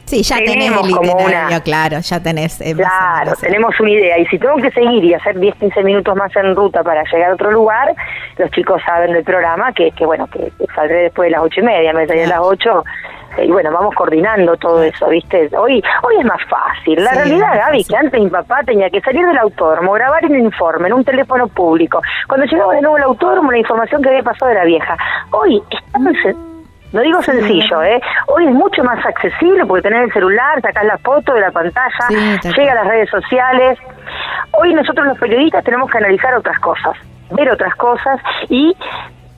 S1: Sí, ya tenemos como una, claro, ya tenés.
S3: Eh, claro, tenemos una idea. Y si tengo que seguir y hacer 10, 15 minutos más en ruta para llegar a otro lugar, los chicos saben del programa que, que bueno, que, saldré después de las ocho y media, me salí a las ocho. Y bueno, vamos coordinando todo eso, ¿viste? Hoy hoy es más fácil. La realidad, Gaby, que antes mi papá tenía que salir del autódromo, grabar un informe en un teléfono público. Cuando llegaba de nuevo al autódromo, la información que había pasado era vieja. Hoy estamos no digo sencillo, ¿eh? Hoy es mucho más accesible porque tenés el celular, sacás la foto de la pantalla, llega a las redes sociales. Hoy nosotros los periodistas tenemos que analizar otras cosas, ver otras cosas y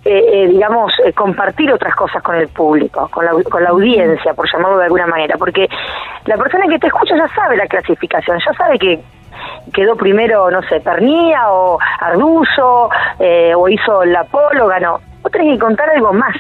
S3: eh, eh, digamos, eh, compartir otras cosas con el público, con la, con la audiencia, por llamarlo de alguna manera, porque la persona que te escucha ya sabe la clasificación, ya sabe que quedó primero, no sé, Pernía o Arduzo, o hizo la Polo, ganó. Vos tenés que contar algo más.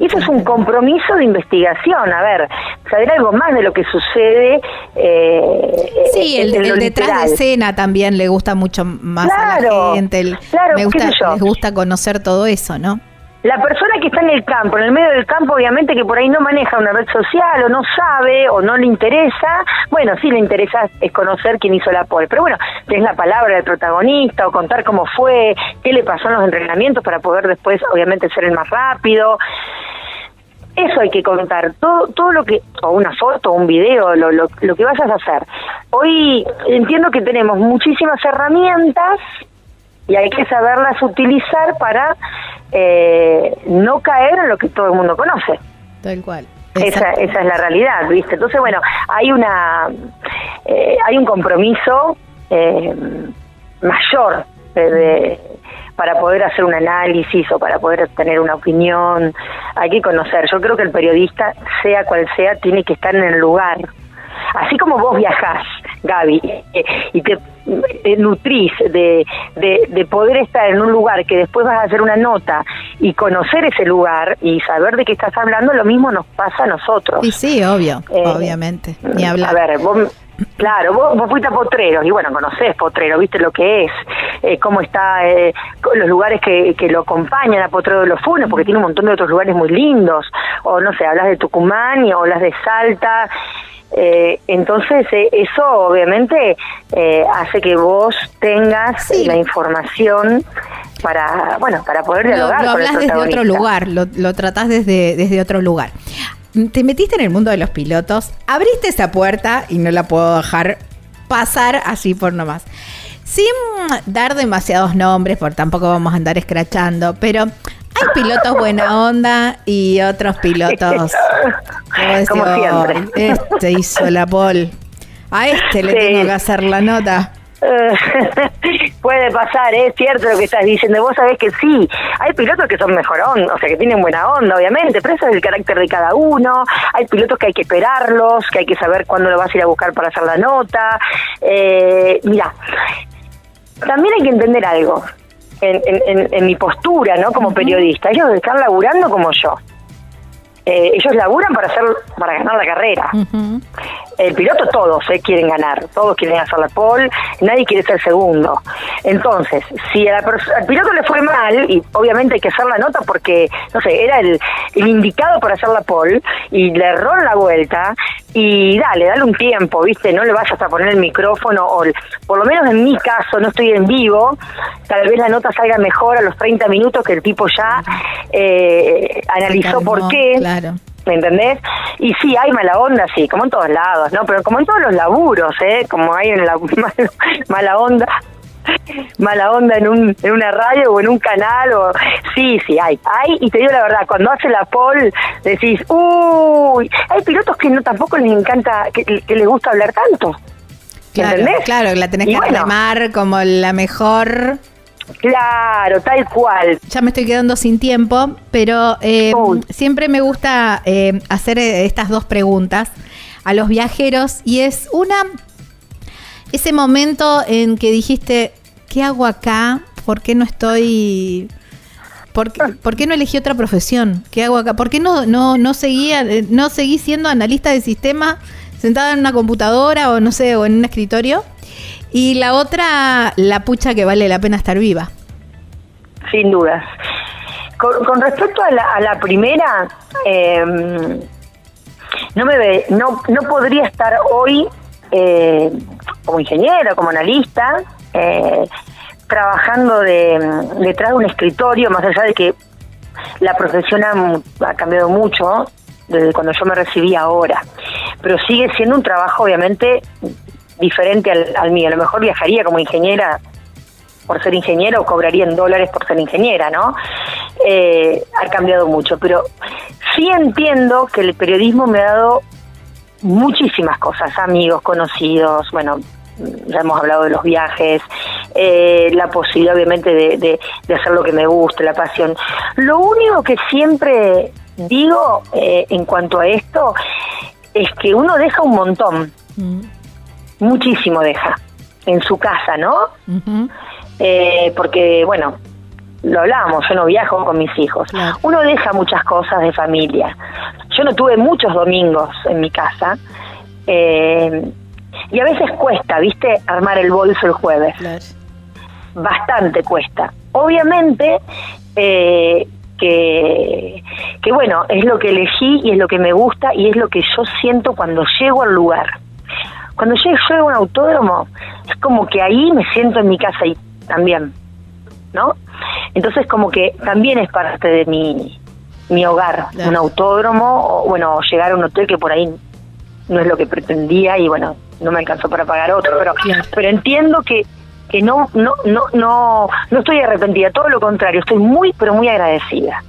S3: Y eso es un compromiso de investigación, a ver, saber algo más de lo que sucede.
S1: Eh, sí, el, detrás de escena también le gusta mucho más a la gente. claro, me gusta, les gusta conocer todo eso, ¿no?
S3: La persona que está en el campo, en el medio del campo, obviamente que por ahí no maneja una red social o no sabe o no le interesa, bueno, sí le interesa es conocer quién hizo la pole, pero bueno, es la palabra del protagonista o contar cómo fue, qué le pasó en los entrenamientos para poder después, obviamente, ser el más rápido. Eso hay que contar, todo, todo lo que, o una foto, un video, lo, lo, lo que vayas a hacer. Hoy entiendo que tenemos muchísimas herramientas y hay que saberlas utilizar para eh, no caer en lo que todo el mundo conoce.
S1: Tal cual.
S3: Esa, esa es la realidad, ¿viste? Entonces, bueno, hay una eh, hay un compromiso eh, mayor de, para poder hacer un análisis o para poder tener una opinión, hay que conocer. Yo creo que el periodista, sea cual sea, tiene que estar en el lugar. Así como vos viajás, Gaby, eh, y te, nutrís de, de, poder estar en un lugar que después vas a hacer una nota y conocer ese lugar y saber de qué estás hablando, lo mismo nos pasa a nosotros.
S1: Y sí, obvio, eh, obviamente, ni hablar.
S3: A ver, vos Claro, vos, vos, fuiste a Potreros y bueno, conocés Potrero, viste lo que es, eh, cómo está, eh, los lugares que, que lo acompañan a Potrero de los Funes, porque tiene un montón de otros lugares muy lindos, o no sé, hablas de Tucumán y hablas de Salta, eh, entonces eh, eso obviamente eh, hace que vos tengas la información para, bueno, para poder dialogar.
S1: Lo, hablas desde otro lugar, lo, lo tratás desde, desde otro lugar te metiste en el mundo de los pilotos, abriste esa puerta y no la puedo dejar pasar así por nomás. Sin dar demasiados nombres, porque tampoco vamos a andar escrachando, pero hay pilotos buena onda y otros pilotos.
S3: Como siempre.
S1: Este hizo la pol. A este le tengo que hacer la nota.
S3: Puede pasar, es cierto lo que estás diciendo. Vos sabés que sí, hay pilotos que son mejor onda, o sea, que tienen buena onda, obviamente, pero eso es el carácter de cada uno. Hay pilotos que hay que esperarlos, que hay que saber cuándo lo vas a ir a buscar para hacer la nota. Eh, mira, también hay que entender algo en, mi postura, ¿no? Como periodista. Ellos están laburando como yo. Eh, ellos laburan para hacer para ganar la carrera. el piloto todos eh, quieren ganar, todos quieren hacer la pole, nadie quiere ser segundo. Entonces, si al piloto le fue mal, y obviamente hay que hacer la nota porque, no sé, era el, indicado para hacer la pole, y le erró en la vuelta, y dale, dale un tiempo, ¿viste? No le vayas a poner el micrófono, o por lo menos en mi caso, no estoy en vivo, tal vez la nota salga mejor a los 30 minutos que el tipo ya eh, analizó por qué. Claro. ¿Me entendés? Y sí, hay mala onda, sí, como en todos lados, ¿no? Pero como en todos los laburos, ¿eh? Como hay en la mala, onda mala onda en, un, en una radio o en un canal o sí, sí hay, hay y te digo la verdad, cuando hace la pole decís, uy, hay pilotos que no tampoco les encanta, que, les gusta hablar tanto.
S1: Claro, ¿Entendés? claro, la tenés que bueno, como la mejor
S3: Claro, tal cual.
S1: Ya me estoy quedando sin tiempo, pero eh, siempre me gusta eh, hacer eh, estas dos preguntas a los viajeros y es una, ese momento en que dijiste, ¿qué hago acá? ¿Por qué no estoy... ¿Por qué, no elegí otra profesión? ¿Qué hago acá? ¿Por qué no, no, no, seguía, no seguí siendo analista de sistema sentada en una computadora o no sé, o en un escritorio? Y la otra, la pucha que vale la pena estar viva.
S3: Sin dudas. Con, respecto a la, a la primera, em, no me ve, no, no podría estar hoy eh, como ingeniero, como analista, eh, trabajando de, detrás de un escritorio, más allá de que la profesión ha, ha, cambiado mucho desde cuando yo me recibí ahora, pero sigue siendo un trabajo obviamente diferente al, mío. A lo mejor viajaría como ingeniera por ser ingeniera o cobraría en dólares por ser ingeniera, ¿no? Eh, ha cambiado mucho, pero sí entiendo que el periodismo me ha dado muchísimas cosas, amigos, conocidos, bueno, ya hemos hablado de los viajes, eh, la posibilidad obviamente de, hacer lo que me guste, la pasión. Lo único que siempre digo eh, en cuanto a esto es que uno deja un montón. Mm muchísimo deja en su casa, ¿no? Eh, porque, bueno, lo hablamos, yo no viajo con mis hijos. Uno deja muchas cosas de familia. Yo no tuve muchos domingos en mi casa. Eh, y a veces cuesta, ¿viste? Armar el bolso el jueves. Bastante cuesta. Obviamente eh, que, que, bueno, es lo que elegí y es lo que me gusta y es lo que yo siento cuando llego al lugar. Cuando llego a un autódromo, es como que ahí me siento en mi casa y también, ¿no? Entonces como que también es parte de mi, mi hogar, un autódromo, o bueno, llegar a un hotel que por ahí no es lo que pretendía y bueno, no me alcanzó para pagar otro, pero, pero entiendo que que no no no no no estoy arrepentida, todo lo contrario, estoy muy pero muy agradecida.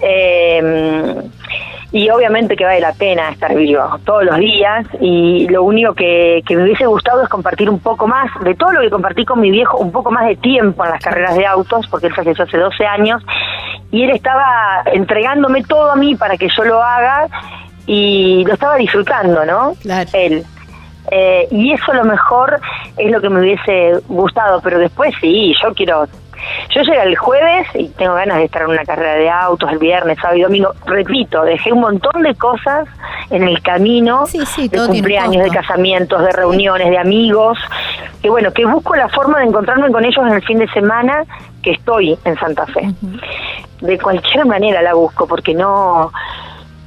S3: Eh, y obviamente que vale la pena estar vivo todos los días y lo único que, me hubiese gustado es compartir un poco más de todo lo que compartí con mi viejo, un poco más de tiempo en las carreras de autos, porque él falleció hace 12 años y él estaba entregándome todo a mí para que yo lo haga y lo estaba disfrutando, ¿no? Él. Eh, y eso a lo mejor es lo que me hubiese gustado, pero después sí, yo quiero yo llegué el jueves y tengo ganas de estar en una carrera de autos el viernes, sábado y domingo. Repito, dejé un montón de cosas en el camino de cumpleaños, de casamientos, de reuniones, de amigos, que bueno, que busco la forma de encontrarme con ellos en el fin de semana que estoy en Santa Fe. De cualquier manera la busco, porque no,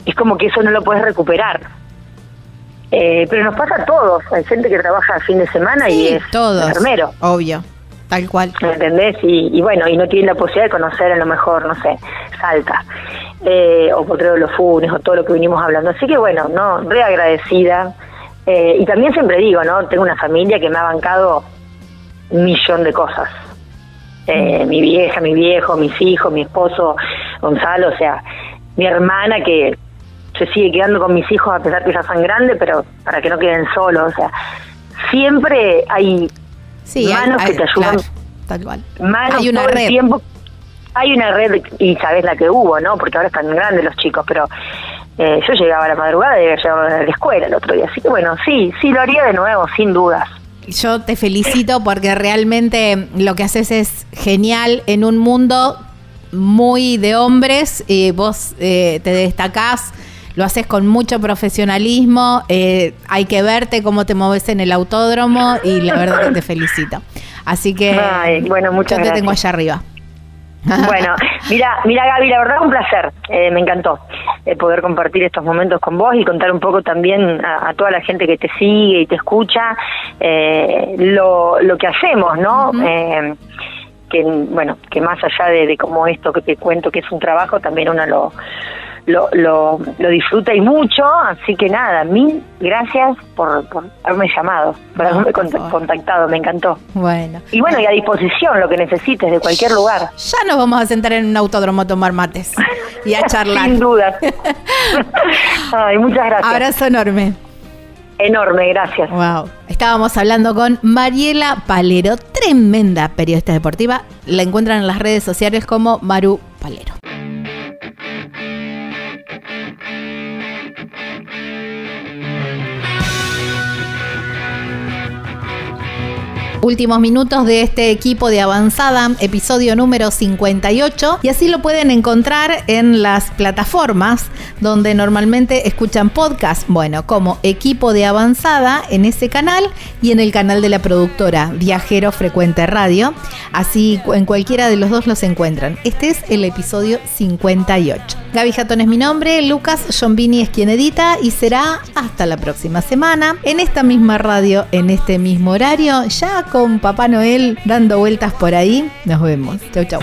S3: es como que eso no lo puedes recuperar. Eh, pero nos pasa a todos. Hay gente que trabaja el fin de semana y es
S1: todos,
S3: enfermero.
S1: Obvio. Tal cual.
S3: ¿Me entendés? Y, bueno, y no tienen la posibilidad de conocer a lo mejor, no sé, Salta, eh, o Potrero de los Funes, o todo lo que vinimos hablando. Así que bueno, no, re agradecida. Eh, y también siempre digo, ¿no? Tengo una familia que me ha bancado un millón de cosas. Eh, mi vieja, mi viejo, mis hijos, mi esposo, Gonzalo, o sea, mi hermana que se sigue quedando con mis hijos a pesar que ya son grandes, pero para que no queden solos, o sea, siempre hay sí, manos que te ayudan. tal cual. Manos hay una todo red. el tiempo. Hay una red, y sabes la que hubo, ¿no? Porque ahora están grandes los chicos, pero eh, yo llegaba a la madrugada y llegaba a la escuela el otro día. Así que bueno, sí, sí lo haría de nuevo, sin dudas.
S1: Yo te felicito porque realmente lo que haces es genial en un mundo muy de hombres. y vos eh, te destacás lo haces con mucho profesionalismo, eh, hay que verte cómo te mueves en el autódromo y la verdad que te felicito. Así que
S3: bueno, muchas
S1: yo
S3: te
S1: tengo allá arriba.
S3: Bueno, mira, mira Gaby, la verdad un placer, eh, me encantó eh, poder compartir estos momentos con vos y contar un poco también a, toda la gente que te sigue y te escucha eh, lo, lo que hacemos, ¿no? que bueno, que más allá de, de como esto que te cuento que es un trabajo, también uno lo lo, lo, lo disfruta y mucho, así que nada, mil gracias por, haberme llamado, por haberme contactado, me encantó.
S1: Bueno.
S3: Y bueno, y a disposición lo que necesites de cualquier lugar.
S1: Ya nos vamos a sentar en un autódromo a tomar mates y a charlar.
S3: Sin duda. Ay, muchas gracias.
S1: Abrazo enorme.
S3: Enorme, gracias.
S1: Wow. Estábamos hablando con Mariela Palero, tremenda periodista deportiva. La encuentran en las redes sociales como Maru Palero. Últimos minutos de este equipo de avanzada, episodio número 58, y así lo pueden encontrar en las plataformas donde normalmente escuchan podcast, bueno, como equipo de avanzada en ese canal y en el canal de la productora Viajero Frecuente Radio, así en cualquiera de los dos los encuentran. Este es el episodio 58. Gaby Jatón es mi nombre, Lucas Jombini es quien edita y será hasta la próxima semana en esta misma radio, en este mismo horario, ya con Papá Noel dando vueltas por ahí. Nos vemos. Chau, chau.